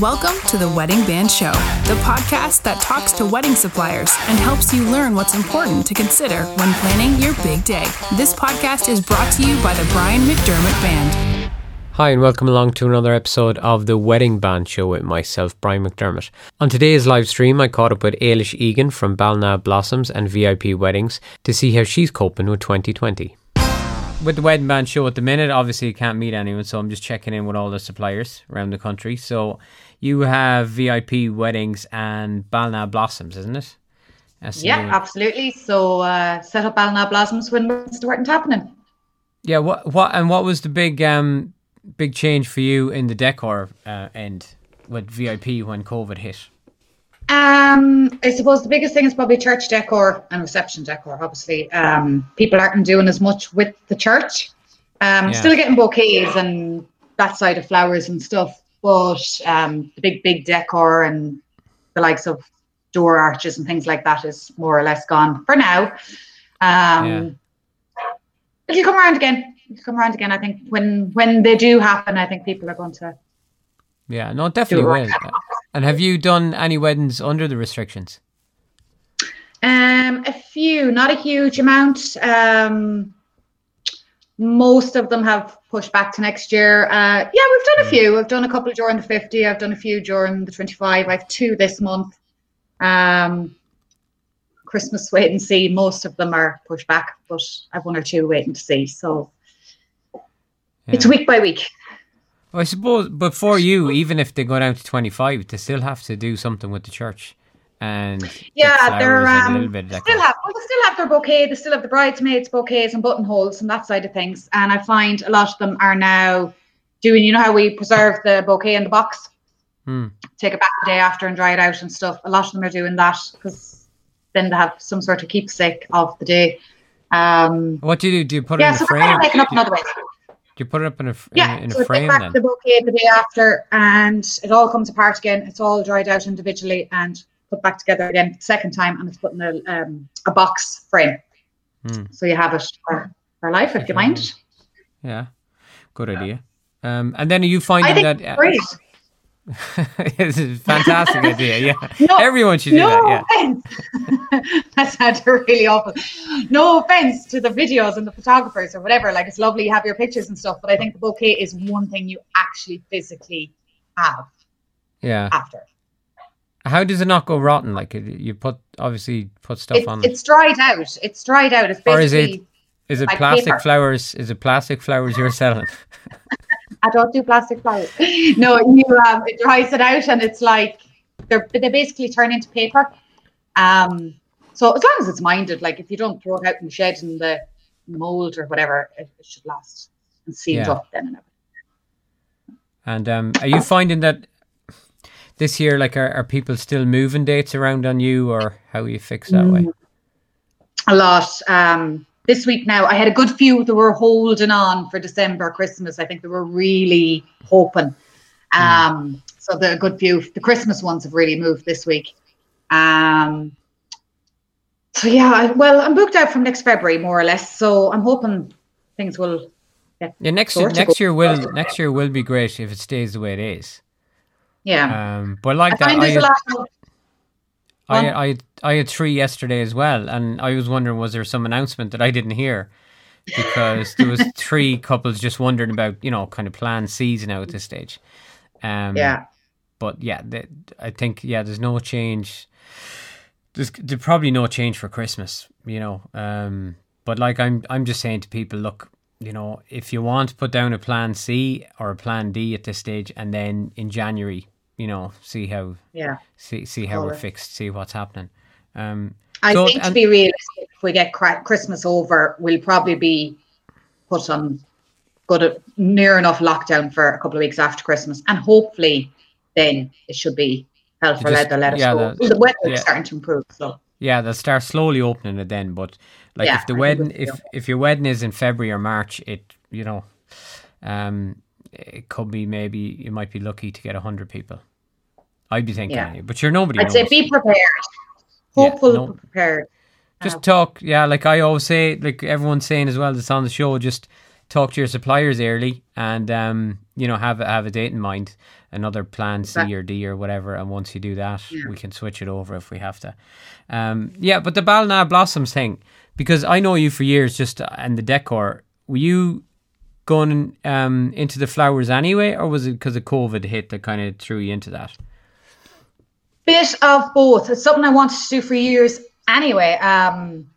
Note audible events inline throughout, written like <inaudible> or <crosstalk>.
Welcome to the Wedding Band Show, the podcast that talks to wedding suppliers and helps you learn what's important to consider when planning your big day. This podcast is brought to you by the Brian McDermott Band. Hi, and welcome along to another episode of the Wedding Band Show with myself, Brian McDermott. On today's live stream, I caught up with Eilish Egan from Ballina Blossoms and VIP Weddings to see how she's coping with 2020 with the wedding band show at the minute, obviously you can't meet anyone, so I'm just checking in with all the suppliers around the country. So you have VIP weddings and Ballina Blossoms, isn't it? That's yeah, absolutely. So uh, set up Ballina Blossoms when it's starting happening. Yeah, what what and what was the big um big change for you in the decor uh, end with VIP when COVID hit? Um, I suppose the biggest thing is probably church decor and reception decor. Obviously, um, people aren't doing as much with the church. Um, yeah. still getting bouquets and that side of flowers and stuff, but um, the big big decor and the likes of door arches and things like that is more or less gone for now. Um, yeah. It'll come around again. It'll come around again. I think when when they do happen, I think people are going to. Yeah, no, definitely will. And have you done any weddings under the restrictions? Um, a few, not a huge amount. Um, most of them have pushed back to next year. Uh, yeah, we've done a hmm. few. I've done a couple during the 50. I've done a few during the 25. I have two this month. Um, Christmas wait and see. Most of them are pushed back, but I've one or two waiting to see. So yeah. it's week by week. I suppose, but for you, even if they go down to 25, they still have to do something with the church. And yeah, they're um, still have well, they still have their bouquet. They still have the bridesmaids bouquets and buttonholes and that side of things. And I find a lot of them are now doing. You know how we preserve the bouquet in the box, hmm. take it back the day after and dry it out and stuff. A lot of them are doing that because then they have some sort of keepsake of the day. Um, what do you do? Do you put yeah, it in so a frame? Yeah, so making up another way you put it up in a yeah, in, in so a frame back then? the bouquet the day after, and it all comes apart again. It's all dried out individually and put back together again second time, and it's put in a um, a box frame. Hmm. So you have it for, for life if you mind. Yeah, good idea. Um, and then are you finding that? Uh, great. <laughs> it's a fantastic <laughs> idea. Yeah, no, everyone should do no <laughs> that. Yeah, that sounded really awful. No offense to the videos and the photographers or whatever. Like it's lovely you have your pictures and stuff, but I think the bouquet is one thing you actually physically have. Yeah. After. How does it not go rotten? Like you put obviously put stuff it's, on. It's dried out. It's dried out. It's basically. Or is it? Is it like plastic paper. flowers? Is it plastic flowers you're selling? <laughs> <laughs> I don't do plastic flowers. <laughs> No, you um, it dries it out and it's like they're they basically turn into paper. Um, so as long as it's minded, like if you don't throw it out in the shed in the mold or whatever, it, it should last and sealed yeah. up then and everything. And um, are you finding that this year, like, are, are people still moving dates around on you, or how you fix that mm, way? A lot. Um, this week now, I had a good few that were holding on for December, Christmas. I think they were really hoping. Hmm. Um, mm. So the good few, the Christmas ones have really moved this week. Um, so yeah, I, well, I'm booked out from next February more or less. So I'm hoping things will. yeah, next year, next year will next year will be great if it stays the way it is. Yeah. Um, but like I that, I, I, I, I had three yesterday as well, and I was wondering was there some announcement that I didn't hear because there was <laughs> three couples just wondering about you know kind of plan C's now at this stage. Um, yeah. But yeah, the, I think yeah, there's no change. There's, there's probably no change for Christmas, you know. Um, but like I'm, I'm just saying to people, look, you know, if you want to put down a plan C or a plan D at this stage, and then in January you know, see how yeah see see how we're fixed, see what's happening. Um, I so, think to be realistic, if we get Christmas over, we'll probably be put on good near enough lockdown for a couple of weeks after Christmas, and hopefully then it should be hell for leather. Let us yeah, go. The, the weather yeah. is starting to improve, so yeah, they'll start slowly opening it then. But like yeah, if the wedding, if if your wedding is in February or March, it you know, um, it could be maybe you might be lucky to get a hundred people. I'd be thinking, yeah. but you're nobody. I'd knows. say be prepared. Hopeful, yeah, no, prepared. Just talk, yeah. Like I always say, like everyone's saying as well. That's on the show. Just talk to your suppliers early, and um, you know, have have a date in mind. another plan C or D or whatever. And once you do that, Yeah. we can switch it over if we have to. Um, yeah, but the Ballina Blossoms thing, because I know you for years, just uh, and the decor. Were you going um, into the flowers anyway, or was it because of COVID hit that kind of threw you into that? Bit of both. It's something I wanted to do for years anyway. Um,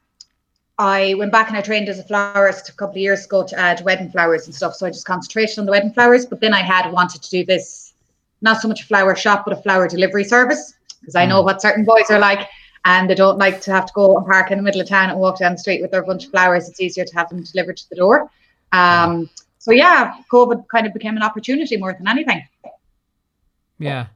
I went back and I trained as a florist a couple of years ago to add wedding flowers and stuff. So I just concentrated on the wedding flowers. But then I had wanted to do this, not so much a flower shop, but a flower delivery service because I know what certain boys are like. And they don't like to have to go and park in the middle of town and walk down the street with their bunch of flowers. It's easier to have them delivered to the door. Um, so yeah, COVID kind of became an opportunity more than anything. Yeah.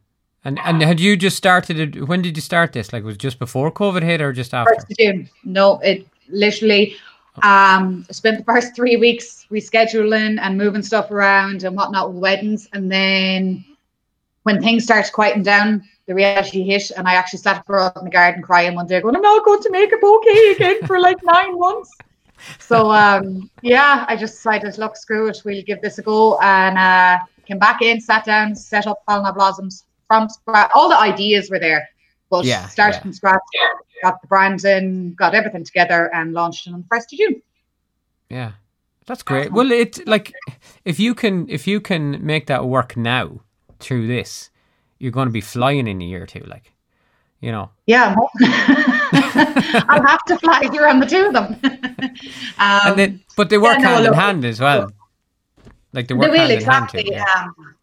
And and had you just started it? When did you start this? Like, was it just before COVID hit or just after? first of June. No, it literally um spent the first three weeks rescheduling and moving stuff around and whatnot with weddings. And then when things started quieting down, the reality hit and I actually sat up in the garden crying one day going, I'm not going to make a bouquet again for like <laughs> nine months. So um yeah, I just decided, look, screw it, we'll give this a go. And uh came back in, sat down, set up Ballina Blossoms from scratch. All the ideas were there. But Yeah, started yeah. from scratch, got the brand in, got everything together and launched it on the first of June. Yeah, that's great. Well, it like if you can if you can make that work now through this, you're going to be flying in a year or two. Like, you know, Yeah, <laughs> I'll have to fly through on the two of them. <laughs> um, and then but they work no, hand in hand as well. Like they work They will hand in hand exactly. too. Yeah. Um,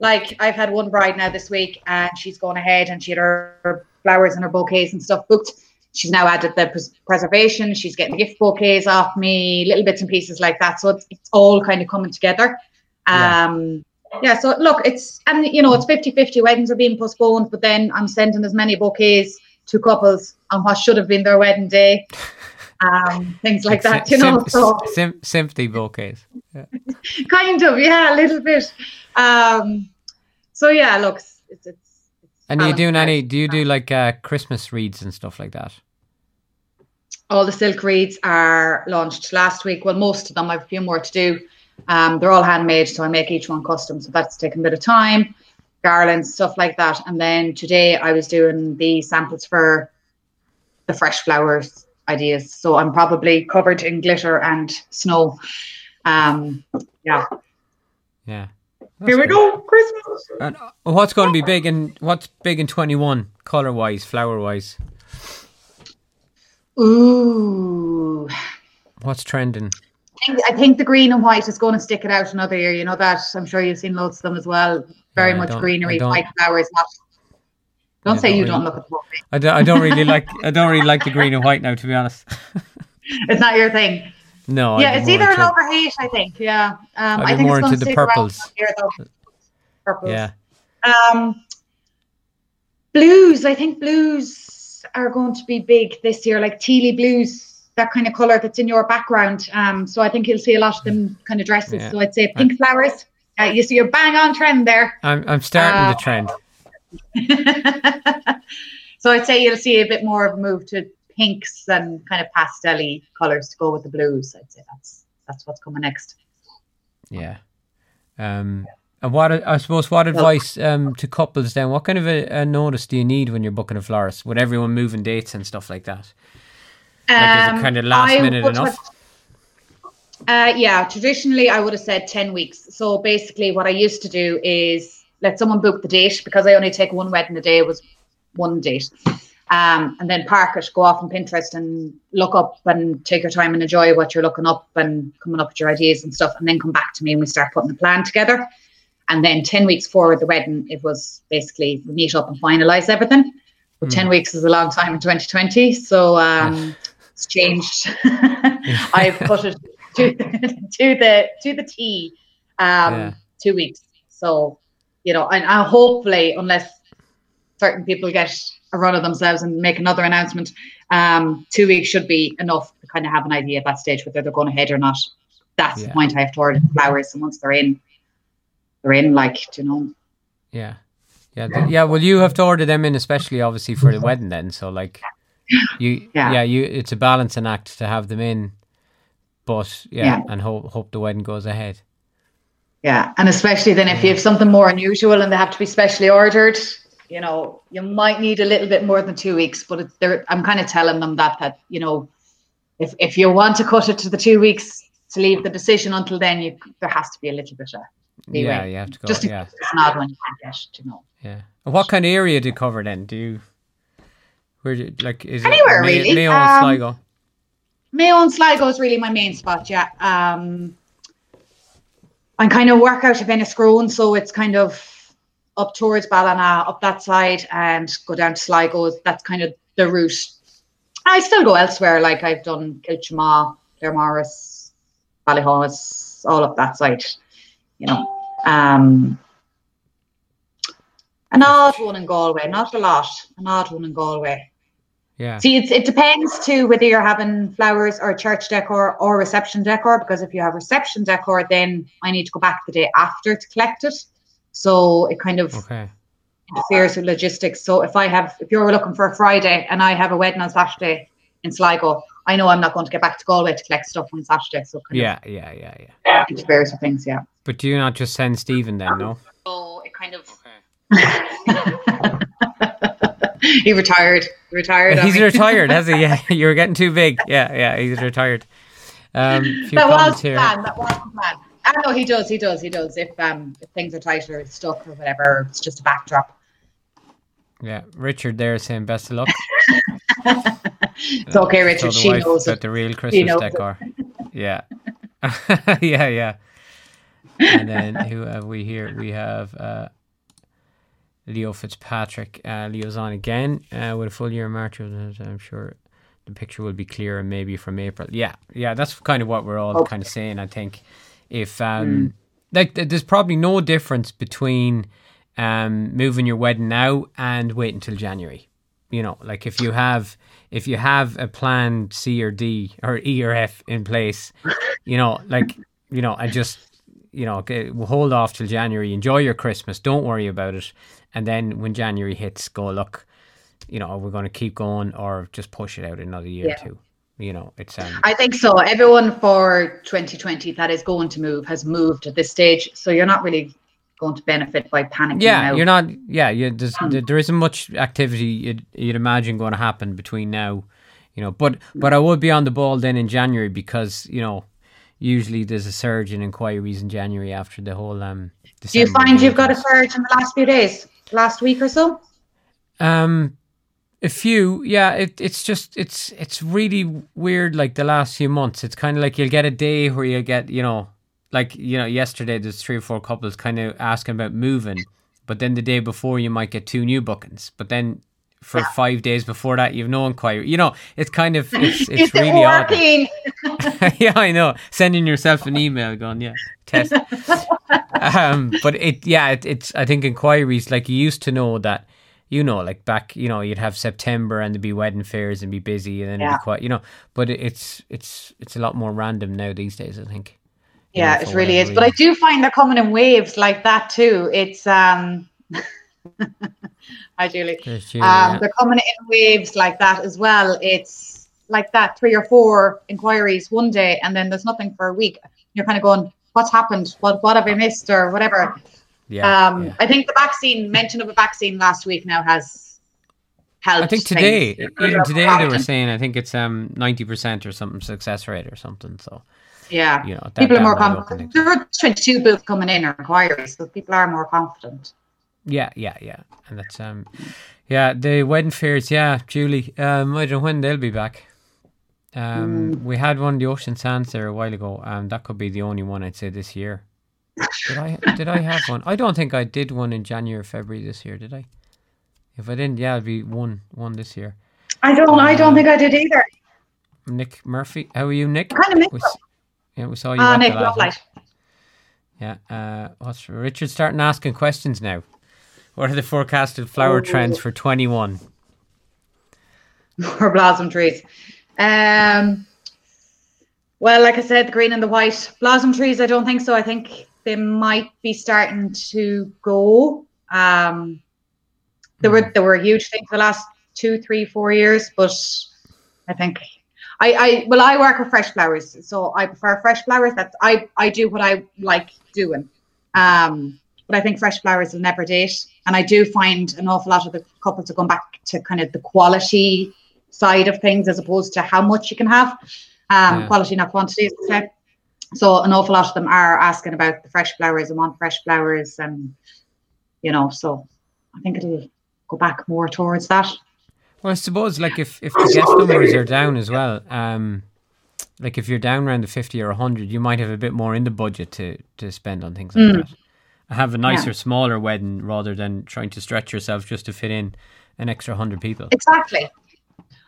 like I've had one bride now this week, and she's gone ahead and she had her, her flowers and her bouquets and stuff booked. She's now added the pres- preservation. She's getting gift bouquets off me, little bits and pieces like that. So it's, it's all kind of coming together. Yeah. Um, yeah. So look, it's and you know it's 50-50. Weddings are being postponed, but then I'm sending as many bouquets to couples on what should have been their wedding day. Um, things like that, you know. So sym- sympathy bouquets. kind of yeah a little bit um so yeah look it's it's, it's And are you doing any? Do you do like uh, Christmas wreaths and stuff like that? all the silk wreaths are launched last week well most of them i've a few more to do um they're all handmade so i make each one custom so that's taken a bit of time garlands stuff like that and then today i was doing the samples for the fresh flowers ideas so i'm probably covered in glitter and snow um yeah Yeah. here we go christmas And what's going to be big and what's big in twenty one, color wise, flower wise? Ooh. What's trending? I think, I think the green and white is going to stick it out another year. You know that. I'm sure you've seen loads of them as well. Very Yeah, much greenery, white flowers. Not. Don't Yeah, say don't you really- don't look at the book. I don't, I don't really like <laughs> I don't really like the green and white now, to be honest. <laughs> It's not your thing. No, yeah, it's either a into- love or hate. I think. Yeah. Um, I think more it's into to the purples. Here. Purples. Yeah, Um, blues. I think blues are going to be big this year, like tealy blues, that kind of color that's in your background. Um, so I think you'll see a lot of them kind of dresses. Yeah. So I'd say pink flowers. Uh, you see, you're bang on trend there. I'm I'm starting Uh, the trend. <laughs> so I'd say you'll see a bit more of a move to pinks and kind of pastel colors to go with the blues. I'd say that's that's what's coming next. Yeah. Um. And what I suppose what advice um to couples then? What kind of a, a notice do you need when you're booking a florist with everyone moving dates and stuff like that? Like, is it Um, kind of last I minute enough? have- uh, yeah, traditionally I would have said 10 weeks. So basically, what I used to do is let someone book the date because I only take one wedding a day, it was one date. Um, and then park it, go off on Pinterest and look up and take your time and enjoy what you're looking up and coming up with your ideas and stuff. And then come back to me and we start putting the plan together. And then 10 weeks forward the wedding, it was basically we meet up and finalize everything. But 10 weeks is a long time in 2020. So um, <laughs> it's changed. <laughs> I've put it <laughs> to, to the to the T um, Yeah. two weeks. So, you know, and, and hopefully, unless certain people get a run of themselves and make another announcement, um, two weeks should be enough to kind of have an idea at that stage whether they're going ahead or not. That's Yeah. the point I have to order flowers, and once they're in, they're in. Like, you know, Yeah. Yeah, th- yeah. Well, you have to order them in, especially obviously for the wedding. Then, so like, <laughs> you, yeah, Yeah. you. It's a balancing act to have them in, but yeah, Yeah. and hope hope the wedding goes ahead. Yeah, and especially then if you have something more unusual and they have to be specially ordered, you know, you might need a little bit more than two weeks. But I'm kind of telling them that that you know, if if you want to cut it to the two weeks to leave the decision until then, you there has to be a little bit of leeway. Yeah, you have to go. Just yeah. it's odd one you can't get, you know. Yeah. what kind of area do you cover then? Do you where do you, like is anywhere it really? Mayo and um, Sligo? Mayo and Sligo is really my main spot. Yeah. Um, I kind of work out of Enniscrone, so it's kind of up towards Ballina, up that side, and go down to Sligo. That's kind of the route. I still go elsewhere, like I've done Kiltimagh, Claremorris, Ballyhaunis, all up that side, you know. Um, an odd one in Galway, not a lot, an odd one in Galway. Yeah. See, it's, it depends too whether you're having flowers or church decor or reception decor. Because if you have reception decor, then I need to go back the day after to collect it. So it kind of okay. interferes with logistics. So if I have, if you're looking for a Friday and I have a wedding on Saturday in Sligo, I know I'm not going to get back to Galway to collect stuff on Saturday. So yeah, yeah, yeah, yeah. Interferes with things, yeah. But do you not just send Stephen then? No. So it kind of. Okay. <laughs> <laughs> he retired. Retired. He's retired, has he? <laughs> Yeah, you were getting too big. Yeah, yeah, he's retired. Um, that was here. plan. That was the plan. I know he does. He does. He does. If um if things are tight or it's stuck or whatever, it's just a backdrop. Yeah, Richard there saying best of luck. <laughs> it's okay, Richard. She knows about it. the real Christmas decor. yeah, yeah, yeah. And then who have we here? We have uh, Leo Fitzpatrick. Uh, Leo's on again uh, with a full year March. I'm sure the picture will be clearer maybe from April. Yeah, yeah, that's kind of what we're all okay. kind of saying. I think if um, mm. like there's probably no difference between um, moving your wedding now and wait until January. You know, like if you have if you have a plan C or D or E or F in place, you know, like you know, and just you know, hold off till January. Enjoy your Christmas. Don't worry about it. And then when January hits, go look. You know, we're going to keep going, or just push it out another year yeah. or two. You know, it's. Um, I think so. Everyone for 2020 that is going to move has moved at this stage, so you're not really going to benefit by panicking. Yeah, out. you're not. Yeah, you, there's, um, there isn't much activity you'd, you'd imagine going to happen between now. You know, but but I would be on the ball then in January because you know usually there's a surge in inquiries in January after the whole. Um, Do you find you've got a surge in the last few days, last week or so? Um, a few, yeah. It, it's just it's it's really weird. Like the last few months, it's kind of like you'll get a day where you get you know, like you know, yesterday there's three or four couples kind of asking about moving, but then the day before you might get two new bookings, but then for yeah. five days before that you've no inquiry. You know, it's kind of it's, <laughs> it's really odd. <laughs> yeah, I know. Sending yourself an email, going, yeah, test. <laughs> um, but it, yeah, it, it's. I think inquiries like you used to know that. You know, like back, you know, you'd have September and there'd be wedding fairs and be busy and then yeah. be quite, you know. But it, it's it's it's a lot more random now these days. I think. Yeah, know, it really is. Reason. But I do find they're coming in waves like that too. It's um. Hi, Julie. Julie um, yeah. They're coming in waves like that as well. It's like that three or four inquiries one day, and then there's nothing for a week. You're kind of going, what's happened? What what have I missed or whatever? Yeah, um, yeah. I think the vaccine mention of a vaccine last week now has helped. I think today, things. even today, they were saying I think it's um ninety percent or something success rate or something. So yeah, you know, people are more confident. There are twenty two booths coming in or inquiries, so people are more confident. Yeah, yeah, yeah. And that's um yeah, the wedding fairs, yeah, Julie. Um I don't know when they'll be back. Um mm. we had one the Ocean Sands there a while ago. Um that could be the only one I'd say this year. Did I did I have one? I don't think I did one in January or February this year, did I? If I didn't, yeah, it'd be one one this year. I don't um, I don't um, think I did either. Nick Murphy. How are you, Nick? Kind of we, Yeah, we saw you. Ah, Nick, lovely. Yeah. Uh what's Richard starting asking questions now? What are the forecasted flower oh. trends for 21? More <laughs> blossom trees. Um, well, like I said, the green and the white blossom trees. I don't think so. I think they might be starting to go. Um, they were hmm. they were a huge thing for the last two, three, four years, but I think I, I well I work with fresh flowers, so I prefer fresh flowers. That I I do what I like doing. Um, but I think fresh flowers will never date. And I do find an awful lot of the couples are going back to kind of the quality side of things as opposed to how much you can have. Um, yeah. Quality, not quantity, So an awful lot of them are asking about the fresh flowers and want fresh flowers, and you know, so I think it'll go back more towards that. Well, I suppose like if if the guest numbers are down as well, um, like if you're down around the fifty or hundred, you might have a bit more in the budget to to spend on things like mm. that. Have a nicer, yeah. smaller wedding rather than trying to stretch yourself just to fit in an extra hundred people. Exactly.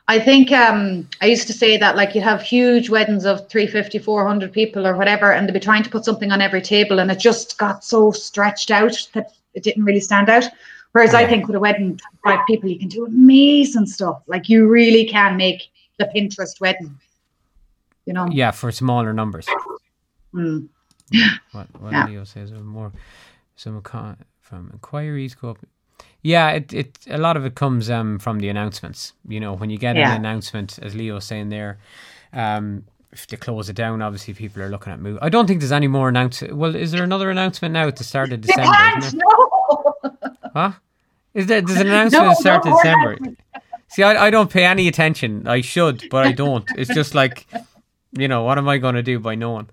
I think um, I used to say that like you'd have huge weddings of 350, 400 people or whatever, and they'd be trying to put something on every table, and it just got so stretched out that it didn't really stand out. Whereas yeah. I think with a wedding, five people, you can do amazing stuff. Like you really can make the Pinterest wedding. You know? Yeah, for smaller numbers. Mm. <laughs> What, what yeah. Leo says more some from inquiries go up yeah, it, it a lot of it comes um, from the announcements. You know, when you get yeah. an announcement, as Leo was saying there, um, if they close it down, obviously people are looking at move. I don't think there's any more announcement. Well, is there another announcement now at the start of December? No. <laughs> Huh? Is there? There's an announcement no, at the start no of December. See, I, I don't pay any attention. I should, but I don't. It's just like, you know, what am I going to do by knowing?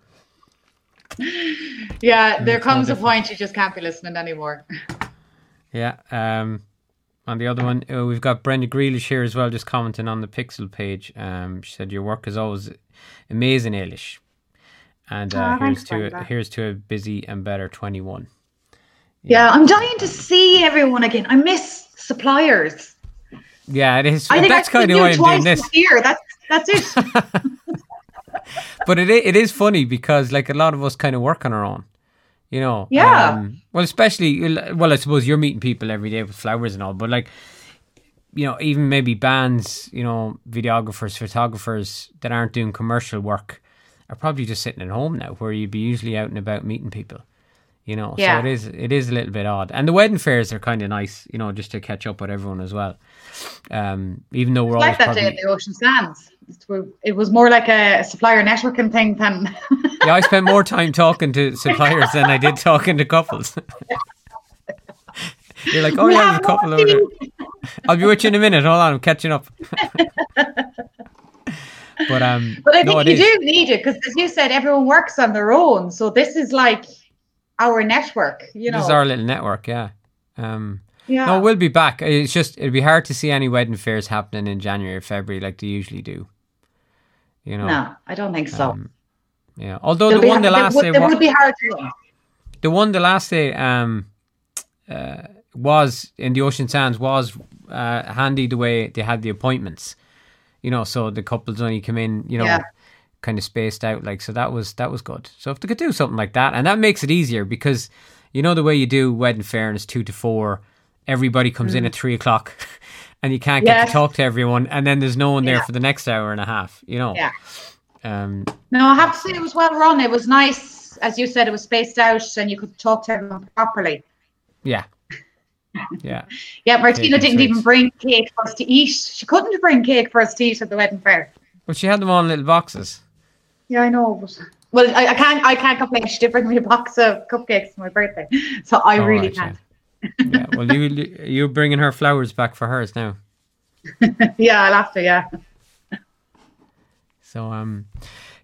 Yeah, there comes a point you just can't be listening anymore. <laughs> Yeah. Um, on the other one, uh, we've got Brenda Grealish here as well, just commenting on the Pixel page. Um, she said, "Your work is always amazing, Eilish." And uh, oh, here's to a, here's to a busy and better twenty one. Yeah. yeah. I'm dying to see everyone again. I miss suppliers. Yeah, it is. I think that's kind of why I'm doing this. Year. That's that's it. <laughs> but it it is funny because like a lot of us kind of work on our own. You know, yeah. Um, well, especially well, I suppose you're meeting people every day with flowers and all, but like, you know, even maybe bands, you know, videographers, photographers that aren't doing commercial work are probably just sitting at home now, where you'd be usually out and about meeting people. You know, yeah. so it is it is a little bit odd, and the wedding fairs are kind of nice, you know, just to catch up with everyone as well. Um, even though we're all like that probably... day at the Ocean Sands it was more like a supplier networking thing than. <laughs> yeah, I spent more time talking to suppliers than I did talking to couples. <laughs> You're like, oh we yeah, there's a couple over there. I'll be with you in a minute. Hold on, I'm catching up. <laughs> but um, but I think no, you is. do need it because, as you said, everyone works on their own. So this is like our network. You know, this is our little network. Yeah. Um, yeah. No, we'll be back. It's just it'd be hard to see any wedding fairs happening in January or February like they usually do. You know, no, I don't think so. Um, yeah, although They'll the one the last day, would be hard the one the last day um, uh, was in the Ocean Sands was uh, handy the way they had the appointments. You know, so the couples only come in. You know. Yeah. Kind of spaced out, like so. That was that was good. So if they could do something like that, and that makes it easier because you know the way you do wedding fairness two to four, everybody comes mm. in at three o'clock <laughs> and you can't get yes. to talk to everyone, and then there's no one there yeah. for the next hour and a half. You know. Yeah. Um, no, I have to say it was well run. It was nice, as you said, it was spaced out, and you could talk to everyone properly. Yeah. <laughs> Yeah. yeah, Martina didn't even bring cake for us to eat. She couldn't bring cake for us to eat at the wedding fair. But she had them all in little boxes. Yeah, I know. But, well, I, I can't. I can't complain. She did bring me a box of cupcakes for my birthday, so I oh, really right, can't. Yeah yeah, well, you you're bringing her flowers back for hers now. <laughs> yeah, I'll have to. Yeah. So um,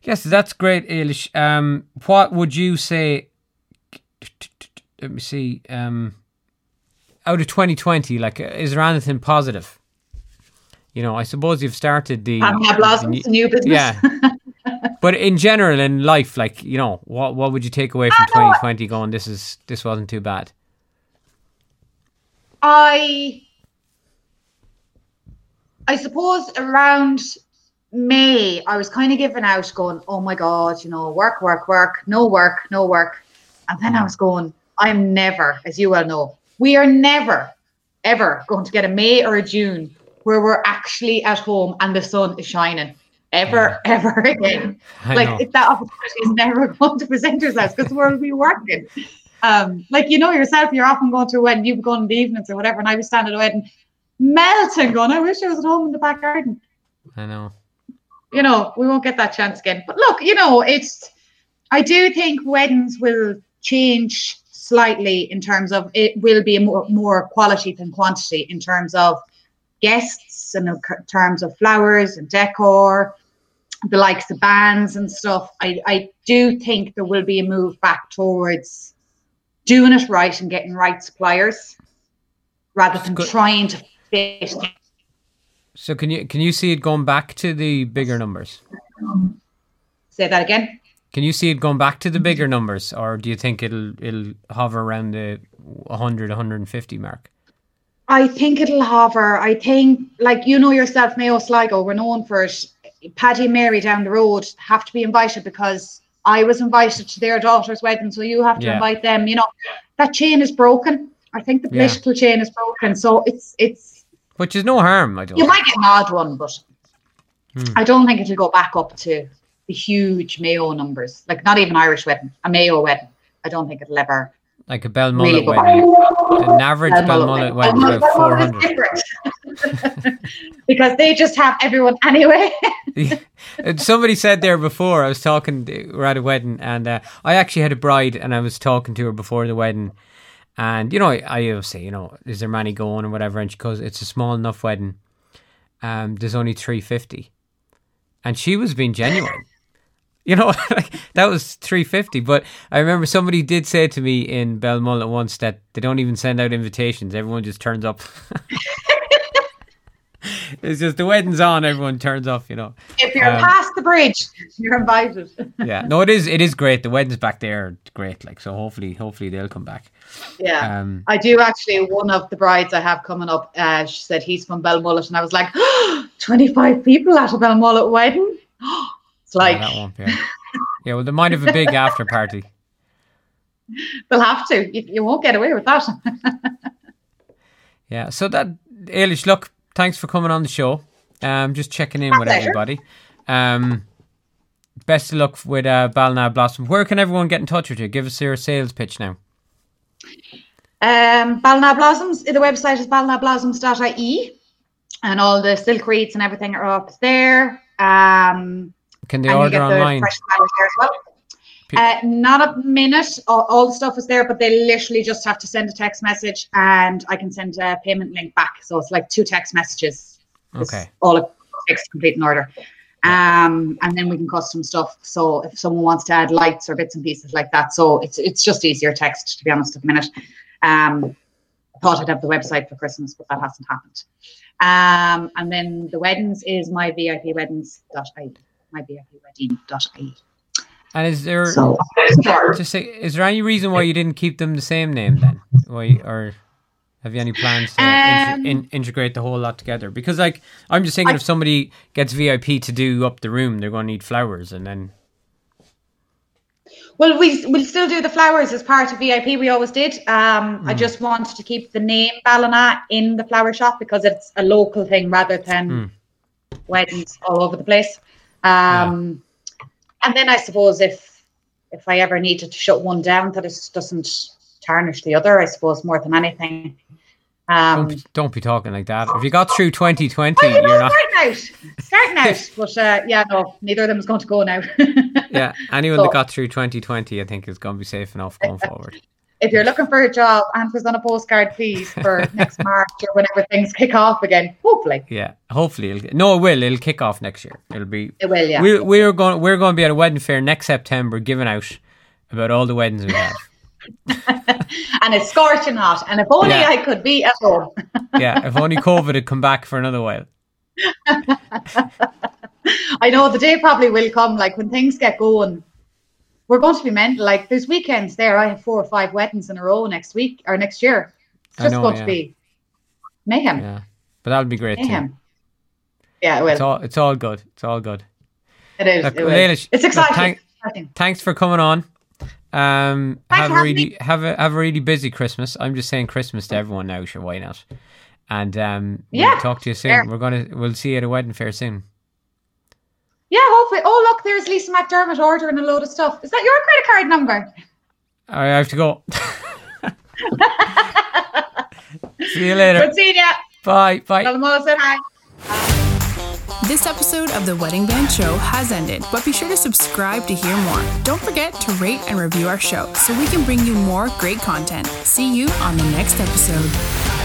yes, that's great, Eilish. Um, what would you say? Let me see. Um, out of 2020, like, is there anything positive? You know, I suppose you've started the Ballina Blossoms, new business. Yeah. but in general, in life, like, you know, what what would you take away from 2020? Going, this is this wasn't too bad. I I suppose around May, I was kind of giving out, going, "Oh my god, you know, work, work, work, no work, no work," and then I mm. was going, "I'm never, as you well know, we are never, ever going to get a May or a June where we're actually at home and the sun is shining." Ever, yeah. <laughs> ever again. I like know. that opportunity is never <laughs> going to present yourself because we'll be working. Um, like you know yourself, you're often going to a wedding, you've gone in the evenings or whatever, and I was standing at a wedding melting, going, I wish I was at home in the back garden. I know. You know, we won't get that chance again. But look, you know, it's I do think weddings will change slightly in terms of it will be more, more quality than quantity in terms of guests and in terms of flowers and decor, the likes of bands and stuff. I, I do think there will be a move back towards doing it right and getting right suppliers rather than trying to fit. So can you can you see it going back to the bigger numbers? Say that again. Can you see it going back to the bigger numbers, or do you think it'll it'll hover around the 100, 150 mark? I think it'll hover. I think, like you know yourself, Mayo Sligo, we're known for it. Paddy and Mary down the road have to be invited because I was invited to their daughter's wedding, so you have to yeah. invite them. You know, that chain is broken. I think the political yeah. chain is broken. So it's it's which is no harm. I don't. You might get an odd one, but hmm. I don't think it'll go back up to the huge Mayo numbers. Like not even Irish wedding, a Mayo wedding. I don't think it'll ever. Like a Belmullet really wedding. An average Belmullet wedding is about four hundred. <laughs> because they just have everyone anyway. <laughs> Somebody said there before. I was talking. We're at a wedding, and uh, I actually had a bride, and I was talking to her before the wedding and you know, I, I say, you know, is there money going or whatever? And she goes, it's a small enough wedding. Um, there's only three fifty, and she was being genuine. You know, <laughs> like that was three fifty. But I remember somebody did say to me in Belmullet once that they don't even send out invitations; everyone just turns up. <laughs> it's just the wedding's on, everyone turns off, you know. If you're um, past the bridge, <laughs> you're invited. yeah, no, it is it is great. The wedding's back there, great. Like so, hopefully, hopefully they'll come back. Yeah, um, I do actually. One of the brides I have coming up, uh, she said he's from Belmullet, and I was like, oh, <gasps> 25 people at a Belmullet wedding. <gasps> like yeah, that won't be. <laughs> yeah, well, they might have a big after party. <laughs> They'll have to. You, you won't get away with that. <laughs> yeah. So that Eilish, look, thanks for coming on the show. Um, just checking in My with pleasure. everybody. Um, best of luck with uh, Ballina Blossom. Where can everyone get in touch with you? Give us your sales pitch now. Um, Ballina Blossoms, the website is ballinablossoms.ie and all the silk wreaths and everything are up there. Um, can they order online? well. Uh, not a minute. All, all, the stuff is there, but they literally just have to send a text message, and I can send a payment link back. So it's like two text messages. Okay. all it takes to complete an order. Um, and then we can custom stuff. So if someone wants to add lights or bits and pieces like that, so it's it's just easier text to be honest at the minute. Um, I thought I'd have the website for Christmas, but that hasn't happened. Um, and then the weddings is myvipweddings.ie, myvipwedding.ie. And is there so, to say is there any reason why you didn't keep them the same name then? Why or have you any plans to um, in, integrate the whole lot together? Because like I'm just thinking, I, if somebody gets VIP to do up the room, they're going to need flowers, and then. Well, we we'll still do the flowers as part of VIP. We always did. Um, mm. I hmm. just wanted to keep the name Ballina in the flower shop because it's a local thing rather than mm. weddings all over the place. Um, and then I suppose if if I ever needed to shut one down, that it doesn't tarnish the other. I suppose more than anything. Um, don't, don't, be talking like that. If you got through 2020, well, you know, you're not starting out, starting <laughs> out. but uh, yeah, no, neither of them is going to go now. <laughs> yeah, anyone so, that got through 2020, I think is going to be safe enough going <laughs> forward if you're looking for a job, answers on a postcard, please, for <laughs> next March or whenever things kick off again. Hopefully. Yeah, hopefully. It'll, no, it will. It'll kick off next year. It'll be. It will. Yeah. We, we're going. We're going to be at a wedding fair next September, giving out about all the weddings we have. <laughs> and it's scorching hot. And if only yeah. I could be at home. <laughs> yeah, if only COVID had come back for another while. I know the day probably will come. Like when things get going we're going to be mental. Like there's weekends there. I have four or five weddings in a row next week or next year. It's just know, going yeah. to be mayhem. Yeah, but that'll be great mayhem. too. Yeah, it will. It's all it's all good. It's all good. It is. Look, it it's exciting. Look, thank, thanks for coming on. Um, have a really have a have a really busy Christmas. I'm just saying Christmas to everyone now. Sure, why not? And um, yeah, we'll talk to you soon. Fair. We're gonna we'll see you at a wedding fair soon. Yeah, hopefully. Oh, look, there's Lisa McDermott ordering a load of stuff. Is that your credit card number? I have to go. <laughs> see you later. Good seeing you. Bye. Bye. Tell them all said hi. This episode of the Wedding Band Show has ended, but be sure to subscribe to hear more. Don't forget to rate and review our show so we can bring you more great content. See you on the next episode.